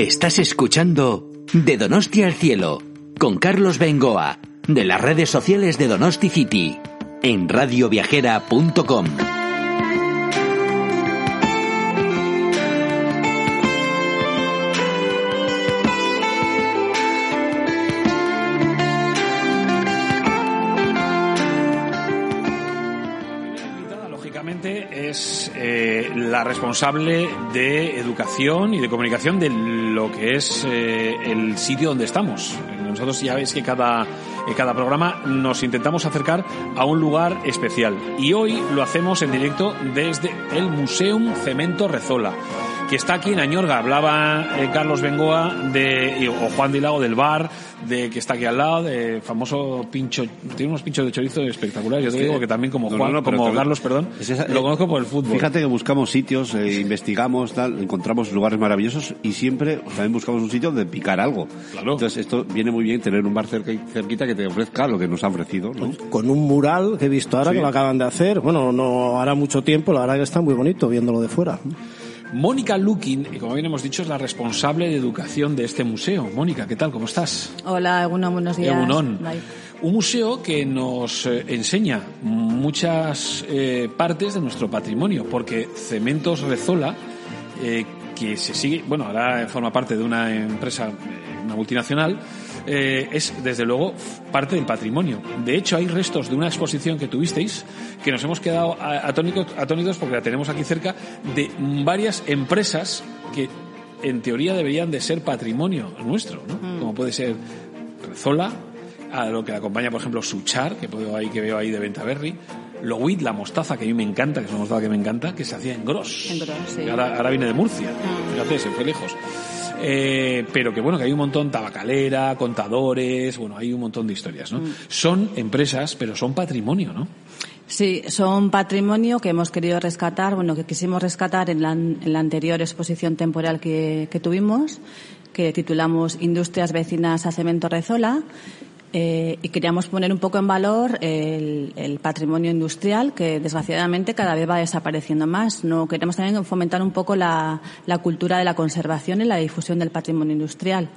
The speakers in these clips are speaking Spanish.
Estás escuchando De Donostia al Cielo con Carlos Bengoa de las redes sociales de Donosti City en radioviajera.com. lógicamente es eh, la responsable de educación y de comunicación de lo que es eh, el sitio donde estamos. Nosotros ya veis que cada, cada programa nos intentamos acercar a un lugar especial y hoy lo hacemos en directo desde el Museum Cemento Rezola que está aquí en Añorga. Hablaba eh, Carlos Bengoa de, o Juan Dilago del bar, de que está aquí al lado, de famoso pincho, tiene unos pinchos de chorizo espectaculares. Yo te digo que también como Juan, no, no, como Carlos, perdón, es esa- lo conozco por el fútbol. Fíjate que buscamos sitios, eh, investigamos, tal, encontramos lugares maravillosos y siempre también buscamos un sitio donde picar algo. Claro. Entonces esto viene muy bien tener un bar cerca, cerquita que te ofrezca lo que nos ha ofrecido, ¿no? con un mural que he visto ahora Sí. que lo acaban de hacer. Bueno, no hará mucho tiempo, la verdad que está muy bonito viéndolo de fuera. Mónica Lukin, como bien hemos dicho, es la responsable de educación de este museo. Mónica, ¿qué tal? ¿Cómo estás? Hola, Egunon, buenos días. Egunon. Bye. Un museo que nos eh, enseña muchas eh, partes de nuestro patrimonio, porque Cementos Rezola, eh, que se sigue, bueno, ahora forma parte de una empresa, una multinacional, eh, es desde luego parte del patrimonio. De hecho, hay restos de una exposición que tuvisteis que nos hemos quedado a- atónicos, atónitos porque la tenemos aquí cerca de varias empresas que en teoría deberían de ser patrimonio nuestro, ¿no? Como puede ser Rezola, a lo que le acompaña, por ejemplo, Suchar, que puedo ahí, que veo ahí de Ventaverri, Lowit, la mostaza, que a mí me encanta, que es una mostaza que me encanta, que se hacía en Gros. En Gros, sí. ahora, ahora viene de Murcia, fíjate, se fue lejos. Eh, pero que bueno, que hay un montón, tabacalera, contadores, bueno, hay un montón de historias, ¿no? Son empresas, pero son patrimonio, ¿no? Sí, son patrimonio que hemos querido rescatar, bueno, que quisimos rescatar en la, en la anterior exposición temporal que, que tuvimos, que titulamos Industrias vecinas a Cemento Rezola. Eh, y queríamos poner un poco en valor el, el patrimonio industrial que desgraciadamente cada vez va desapareciendo más. No queremos también fomentar un poco la, la cultura de la conservación y la difusión del patrimonio industrial.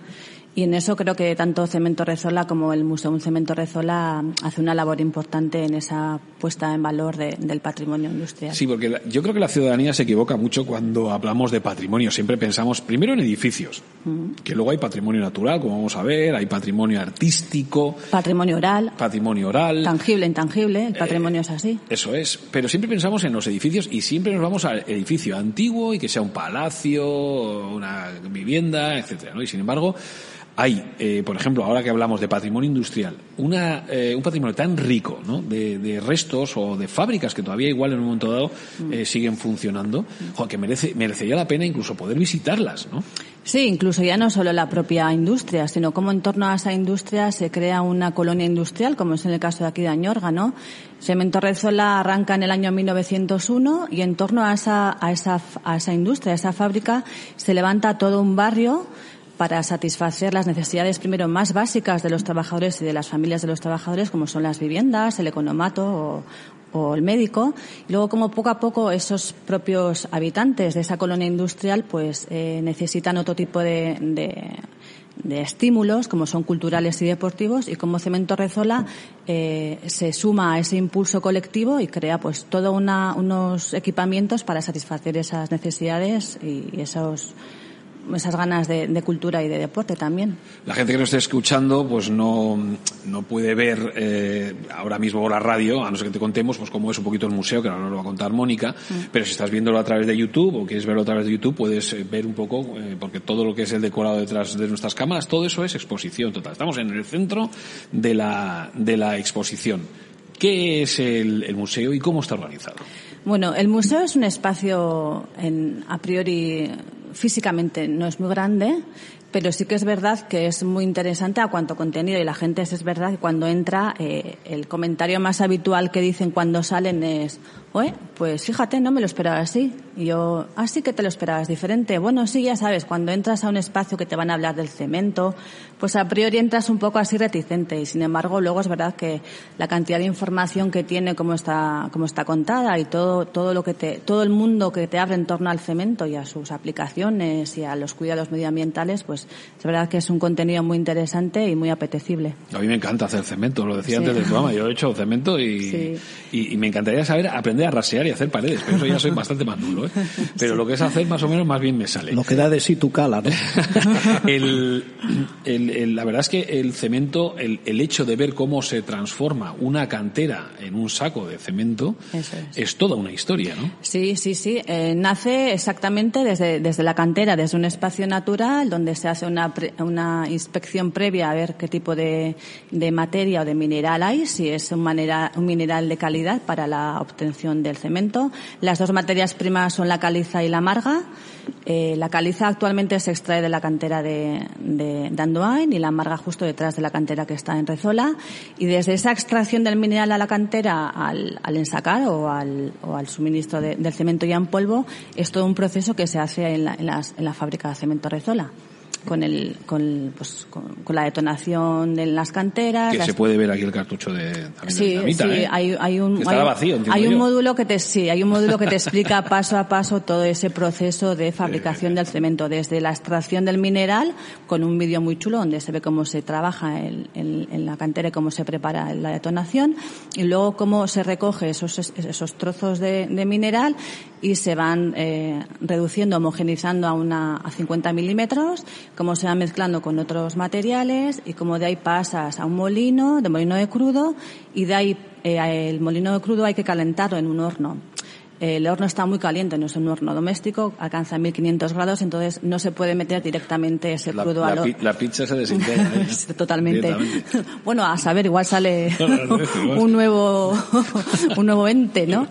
Y en eso creo que tanto Cemento Rezola como el Museo Cemento Rezola hace una labor importante en esa puesta en valor de- del patrimonio industrial. Sí, porque la- yo creo que la ciudadanía se equivoca mucho cuando hablamos de patrimonio. Siempre pensamos primero en edificios, que luego hay patrimonio natural, como vamos a ver, hay patrimonio artístico, Patrimonio oral, patrimonio oral. tangible, intangible, el patrimonio es así. Eso es, pero siempre pensamos en los edificios y siempre nos vamos al edificio antiguo y que sea un palacio, una vivienda, etcétera, ¿no? Y sin embargo, hay, eh, por ejemplo, ahora que hablamos de patrimonio industrial, una, eh, un patrimonio tan rico, ¿no? De, de restos o de fábricas que todavía igual en un momento dado eh, siguen funcionando, jo, que merece, merecería la pena incluso poder visitarlas, ¿no? Sí, incluso ya no solo la propia industria, sino como en torno a esa industria se crea una colonia industrial, como es en el caso de aquí de Añorga, ¿no? Cemento Rezola arranca en el año 1901 y en torno a esa, a esa, a esa industria, a esa fábrica, se levanta todo un barrio para satisfacer las necesidades primero más básicas de los trabajadores y de las familias de los trabajadores, como son las viviendas, el economato o, el médico. Y luego, como poco a poco esos propios habitantes de esa colonia industrial, pues eh, necesitan otro tipo de, de, de estímulos, como son culturales y deportivos, y como Cemento Rezola eh, se suma a ese impulso colectivo y crea pues todo una, unos equipamientos para satisfacer esas necesidades y esos esas ganas de, de cultura y de deporte también. La gente que nos esté escuchando, pues no, no puede ver eh, ahora mismo la radio, a no ser que te contemos, pues cómo es un poquito el museo, que ahora nos lo va a contar Mónica, pero si estás viéndolo a través de YouTube o quieres verlo a través de YouTube, puedes eh, ver un poco, eh, porque todo lo que es el decorado detrás de nuestras cámaras, todo eso es exposición total. Estamos en el centro de la, de la exposición. ¿Qué es el, el museo y cómo está organizado? Bueno, el museo es un espacio en, a priori físicamente no es muy grande, pero sí que es verdad que es muy interesante a cuanto contenido. Y la gente es, verdad que cuando entra eh, el comentario más habitual que dicen cuando salen es Oye, pues fíjate, no me lo esperaba así. Y yo, así que te lo esperabas diferente. Bueno, sí, ya sabes, cuando entras a un espacio que te van a hablar del cemento, pues a priori entras un poco así reticente. Y sin embargo, luego es verdad que la cantidad de información que tiene, cómo está, cómo está contada y todo, todo lo que te, todo el mundo que te abre en torno al cemento y a sus aplicaciones y a los cuidados medioambientales, pues es verdad que es un contenido muy interesante y muy apetecible. A mí me encanta hacer cemento, lo decía Sí. antes del programa. Yo he hecho cemento y, Sí. y, y me encantaría saber aprender a rasear y hacer paredes, pero eso ya soy bastante más nulo. ¿eh? Pero lo que es hacer más o menos más bien me sale. Lo que da de sí tu cala, ¿no? el, el- el- la verdad es que el cemento, el, el hecho de ver cómo se transforma una cantera en un saco de cemento, Eso es. toda una historia, ¿no? Sí, sí, sí. Eh, nace exactamente desde, desde la cantera, desde un espacio natural donde se hace una, pre- una inspección previa a ver qué tipo de, de materia o de mineral hay, si es un, manera- un mineral de calidad para la obtención del cemento. Las dos materias primas son la caliza y la marga. Eh, la caliza actualmente se extrae de la cantera de, de, y la marga justo detrás de la cantera que está en Rezola. Y desde esa extracción del mineral a la cantera al, ensacar o al, o al suministro de- del cemento ya en polvo es todo un proceso que se hace en la, las- en la fábrica de cemento Rezola. Con, el, con, pues, con, con la detonación de las canteras. Que las- se puede ver aquí el cartucho de, Sí, dinamita, sí, ¿eh? hay, hay un, Que hay, vacío, hay un módulo que te, sí, hay un módulo que te explica paso a paso todo ese proceso de fabricación del cemento, desde la extracción del mineral, con un vídeo muy chulo donde se ve cómo se trabaja en, en- en la cantera y cómo se prepara la detonación, y luego cómo se recoge esos, esos trozos de, de mineral y se van eh, reduciendo, homogenizando a una a 50 milímetros, cómo se va mezclando con otros materiales y cómo de ahí pasas a un molino, de molino de crudo, y de ahí eh, el molino de crudo hay que calentarlo en un horno. El horno está muy caliente, no es un horno doméstico, alcanza 1500 grados, entonces no se puede meter directamente ese La, crudo la al horno. la pizza se desintegra. ¿eh? Totalmente. Bueno, a saber, igual sale un nuevo, un nuevo ente, ¿no?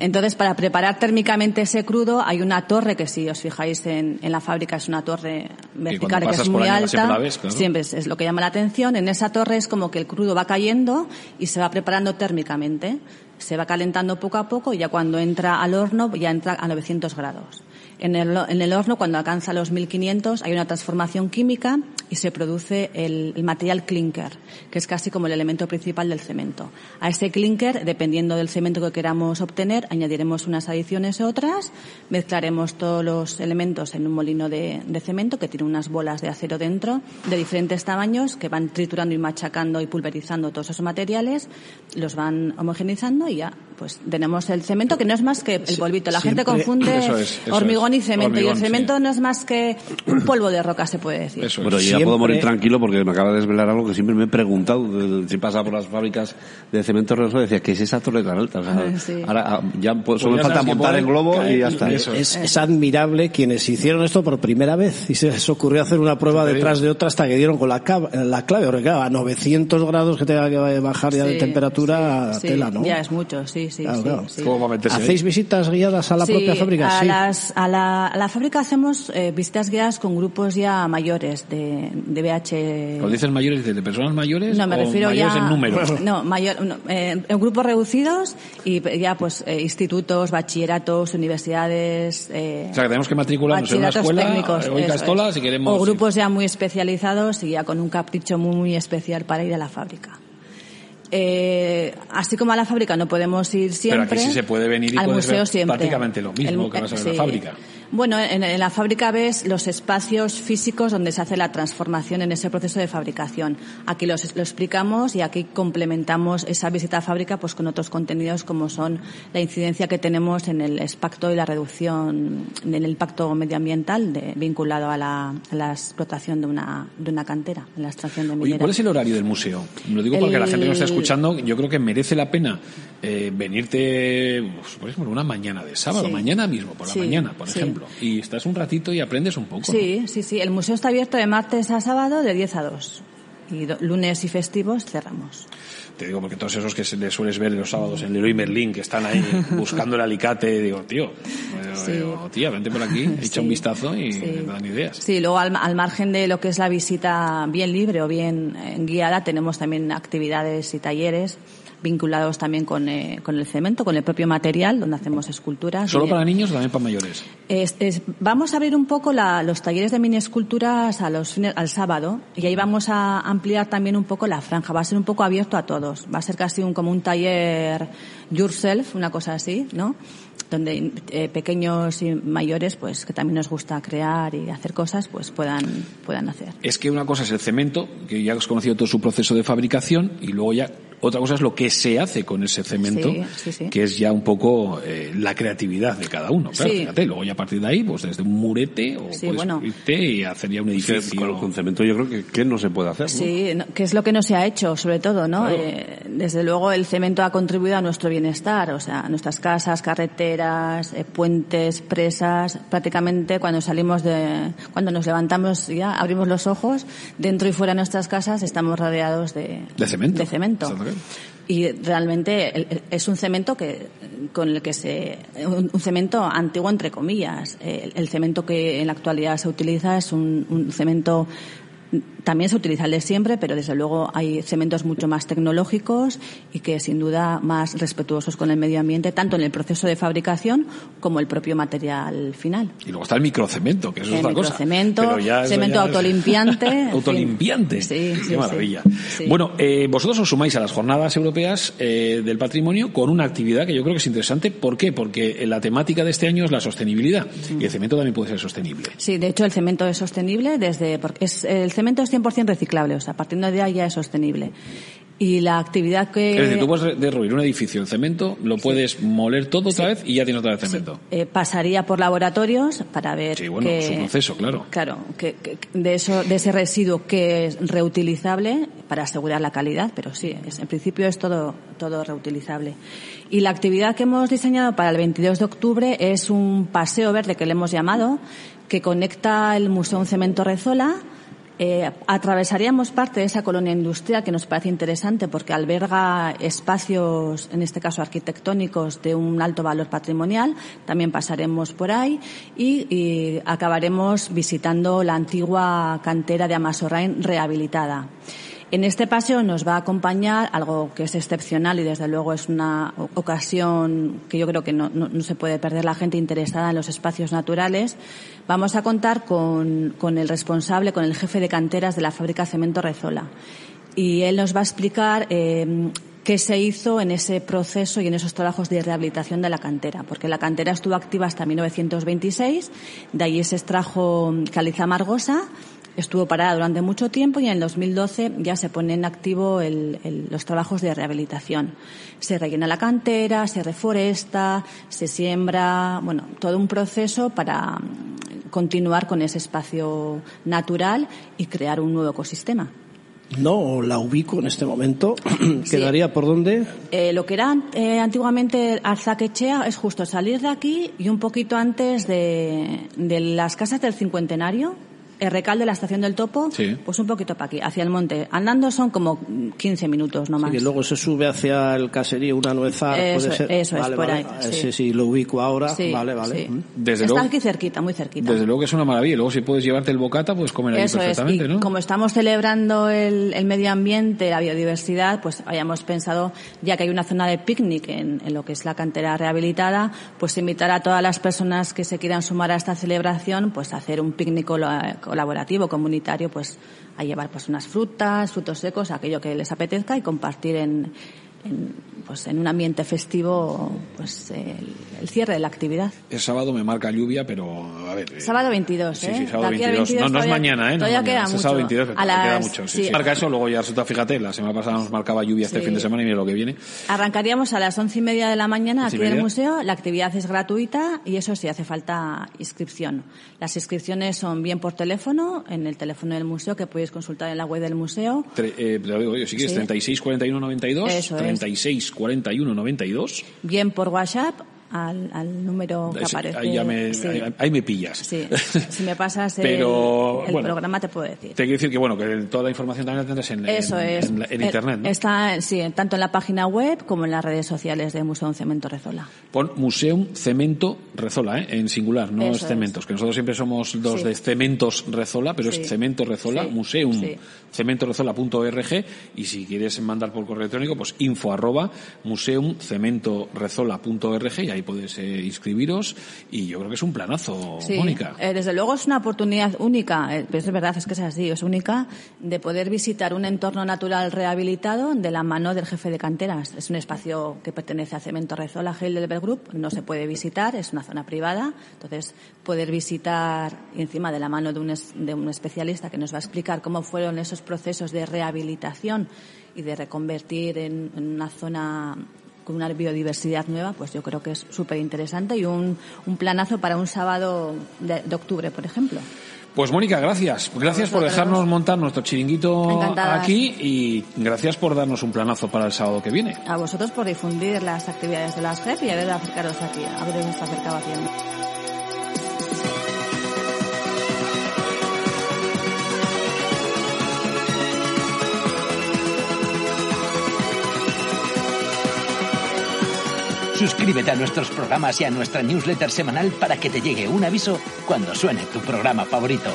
Entonces, para preparar térmicamente ese crudo, hay una torre que si os fijáis en, en la fábrica es una torre vertical que es muy alta. siempre la ves, claro. Siempre es, es lo que llama la atención. En esa torre es como que el crudo va cayendo y se va preparando térmicamente. Se va calentando poco a poco y ya cuando entra al horno ya entra a 900 grados. En el, en el horno, cuando alcanza los 1500, hay una transformación química y se produce el, el material clinker, que es casi como el elemento principal del cemento. A ese clinker, dependiendo del cemento que queramos obtener, añadiremos unas adiciones u otras, mezclaremos todos los elementos en un molino de, de cemento que tiene unas bolas de acero dentro de diferentes tamaños que van triturando y machacando y pulverizando todos esos materiales, los van homogenizando y ya, pues tenemos el cemento que no es más que el polvito. La gente siempre- confunde Eso es, eso hormigón es. y cemento y Hormigón, el cemento sí. no es más que un polvo de roca, se puede decir. Eso es. Siempre- puedo morir tranquilo porque me acaba de desvelar algo que siempre me he preguntado. de- Si pasa por las fábricas de cemento Rezo, decía, ¿qué es esa torre tan alta? O sea, Ah, sí. Ahora ah, ya pues, solo ya me falta que montar en globo caer y ya está. eso. Es, es admirable quienes hicieron esto por primera vez y se les ocurrió hacer una prueba detrás de otra hasta que dieron con la, la clave. Porque claro, a 900 grados que tenga que bajar ya de Sí, temperatura, sí, tela, ¿no? Ya es mucho, sí, sí. Claro, sí, claro. sí. ¿Cómo va a meterse ahí? ¿Hacéis visitas guiadas a la Sí, propia fábrica? A, sí. las- a la, a la fábrica hacemos eh, visitas guiadas con grupos ya mayores de, de BH. Cuando dices mayores, ¿de personas mayores No, me o refiero mayores ya. en número? No, mayor, no, eh, en grupos reducidos y ya pues eh, institutos, bachilleratos, universidades. Eh, O sea, que tenemos que matricularnos en una escuela técnicos, eso Castola es. si queremos... O grupos ya muy especializados y ya con un capricho muy, muy especial para ir a la fábrica. Eh, así como a la fábrica no podemos ir siempre. aquí sí se puede venir y al museo siempre. prácticamente lo mismo que vas a ver en la fábrica. Bueno, en, en la fábrica ves los espacios físicos donde se hace la transformación en ese proceso de fabricación. Aquí los- lo explicamos y aquí complementamos esa visita a fábrica pues con otros contenidos como son la incidencia que tenemos en el impacto y la reducción en el impacto medioambiental de- vinculado a la, a la explotación de una, de una cantera, en la extracción de mineral. ¿cuál es el horario del museo? Lo digo porque El- la gente que nos está escuchando, yo creo que merece la pena eh, venirte, pues, por ejemplo, una mañana de sábado, Sí. mañana mismo, por la Sí, mañana, por sí. ejemplo, y estás un ratito y aprendes un poco. ¿no? Sí, sí, sí. El museo está abierto de martes a sábado de 10 a 2. Y lunes y festivos cerramos. Te digo porque todos esos que se les sueles ver los sábados en Leroy Merlin, que están ahí buscando el alicate, digo, tío, eh, Sí. digo, tía, vente por aquí, echa Sí. un vistazo y Sí. te dan ideas. Sí, luego al, al margen de lo que es la visita bien libre o bien eh, guiada, tenemos también actividades y talleres. Vinculados también con, eh, con el cemento, con el propio material, donde hacemos esculturas. ¿Solo para niños o también para mayores? es- es- vamos a abrir un poco la- los talleres de mini esculturas a los al sábado y ahí vamos a ampliar también un poco la franja. Va a ser un poco abierto a todos. Va a ser casi un, como un taller yourself, una cosa así, ¿no? Donde eh, pequeños y mayores, pues que también nos gusta crear y hacer cosas, pues puedan puedan hacer. Es que una cosa es el cemento, que ya has conocido todo su proceso de fabricación, y luego ya otra cosa es lo que se hace con ese cemento, Sí, sí, sí. que es ya un poco eh, la creatividad de cada uno. Claro, Sí. fíjate, luego ya a partir de ahí, pues desde un murete o Sí, puedes bueno. irte y hacer ya un edificio. con, con cemento yo creo que, que no se puede hacer. Sí, no- que es lo que no se ha hecho, sobre todo, ¿no? Claro. Eh, desde luego el cemento ha contribuido a nuestro bienestar, o sea, nuestras casas, carreteras, eh, puentes, presas, prácticamente cuando salimos de, cuando nos levantamos ya, abrimos los ojos, dentro y fuera de nuestras casas estamos rodeados de, De cemento. de cemento. Y realmente es un cemento que con el que se un, un cemento antiguo entre comillas. El, cemento que en la actualidad se utiliza es un cemento también se utiliza el de siempre, pero desde luego hay cementos mucho más tecnológicos y que sin duda más respetuosos con el medio ambiente, tanto en el proceso de fabricación como el propio material final. Y luego está el microcemento, que eso es El otra cosa. microcemento, Pero ya cemento ya es- autolimpiante, autolimpiante. Sí, sí, Qué maravilla. Sí. Bueno, eh, vosotros os sumáis a las jornadas europeas eh, del patrimonio con una actividad que yo creo que es interesante. ¿Por qué? Porque la temática de este año es la sostenibilidad. Y el cemento también puede ser sostenible. Sí, de hecho el cemento es sostenible desde porque es, el cemento es 100% reciclable, o sea, partiendo de ahí ya es sostenible. Y la actividad que Es decir, tú puedes derruir un edificio en cemento, lo puedes moler todo otra vez y ya tienes otra vez cemento. eh, pasaría por laboratorios para ver Sí, bueno, que, es un proceso, claro. Claro, que, que- de eso de ese residuo que es reutilizable para asegurar la calidad, pero sí, es- en principio es todo todo reutilizable. Y la actividad que hemos diseñado para el 22 de octubre es un paseo verde que le hemos llamado que conecta el Museo Cemento Rezola eh, atravesaríamos parte de esa colonia industrial que nos parece interesante porque alberga espacios, en este caso arquitectónicos, de un alto valor patrimonial. También pasaremos por ahí y, acabaremos visitando la antigua cantera de Amasorrain rehabilitada. En este paseo nos va a acompañar algo que es excepcional y desde luego es una ocasión que yo creo que no, no- se puede perder la gente interesada en los espacios naturales. Vamos a contar con, con el responsable, con el jefe de canteras de la fábrica Cemento Rezola. Y él nos va a explicar eh, qué se hizo en ese proceso y en esos trabajos de rehabilitación de la cantera, porque la cantera estuvo activa hasta 1926, de ahí se extrajo caliza amargosa, estuvo parada durante mucho tiempo y en el 2012 ya se pone en activo el- el- los trabajos de rehabilitación. Se rellena la cantera, se reforesta, se siembra, bueno, todo un proceso para mm, continuar con ese espacio natural y crear un nuevo ecosistema. No la ubico en este momento. ¿Quedaría por dónde? Eh, lo que era eh, antiguamente Alzaquechea es justo salir de aquí y un poquito antes de, de las casas del cincuentenario, el recal de la estación del Topo, Sí. pues un poquito para aquí, hacia el monte. Andando son como 15 minutos, no más. Y luego se sube hacia el caserío una nuezar, Eso- puede ser. eso es, vale, por vale. ahí, Ese sí. sí, lo ubico ahora. Sí, vale, vale. sí. Mm. Desde Está luego- aquí cerquita, muy cerquita. Desde luego que es una maravilla. Luego si puedes llevarte el bocata, puedes comer ahí Eso es, y perfectamente, ¿no? como estamos celebrando el, el medio ambiente, la biodiversidad, pues hayamos pensado, ya que hay una zona de picnic en, en lo que es la cantera rehabilitada, pues invitar a todas las personas que se quieran sumar a esta celebración, pues a hacer un picnic colaborativo, comunitario, pues a llevar pues unas frutas, frutos secos, aquello que les apetezca y compartir en, en, pues en un ambiente festivo pues el, el, cierre de la actividad. El sábado me marca lluvia, pero a ver. Eh, sábado 22, ¿eh? Sí, sí, sábado 22. 22. No, no es mañana, ¿eh? Todavía no queda mucho. Sábado 22, a las, queda mucho. Sí, sí. Marca eso, luego ya resulta, fíjate, la semana pasada nos marcaba lluvia este fin de semana y mira lo que viene. Arrancaríamos a las once y media de la mañana aquí en el museo. La actividad es gratuita y eso sí hace falta inscripción. Las inscripciones son bien por teléfono, en el teléfono del museo que podéis consultar en la web del museo. Tre eh, te lo digo yo, si quieres, 36 41 92. Eso, 46 41 92. Bien por WhatsApp al, al, número que aparece. Ahí, ya me, ahí, me pillas. Si me pasas el, programa te puedo decir. Te quiero decir que bueno, que toda la información también la tendrás en, Eso es. en, eh, internet. ¿no? Está, sí, tanto en la página web como en las redes sociales de Museum Cemento Rezola. Pon Museum Cemento Rezola, ¿eh? en singular, no Eso es cementos, es. que nosotros siempre somos dos Sí. de cementos Rezola, pero Sí. es cemento Rezola, Sí. Museum cementorezola.org y si quieres mandar por correo electrónico, pues info arroba museumcementorezola.org y ahí puedes eh, inscribiros y yo creo que es un planazo, Mónica. eh, desde luego es una oportunidad única, eh, pero es verdad, es que es así, es única, de poder visitar un entorno natural rehabilitado de la mano del jefe de canteras. Es un espacio que pertenece a Cemento Rezola Heidelberg Group, no se puede visitar, es una zona privada, entonces poder visitar encima de la mano de un, es- de un especialista que nos va a explicar cómo fueron esos procesos de rehabilitación y de reconvertir en, en una zona con una biodiversidad nueva, pues yo creo que es súper interesante y un, un planazo para un sábado de, de octubre, por ejemplo. Pues Mónica, gracias. Gracias por dejarnos montar nuestro chiringuito Encantadas. aquí y gracias por darnos un planazo para el sábado que viene. A vosotros por difundir las actividades de las GEP y haber acercaros aquí, haberos acercado haciendo. Suscríbete a nuestros programas y a nuestra newsletter semanal para que te llegue un aviso cuando suene tu programa favorito.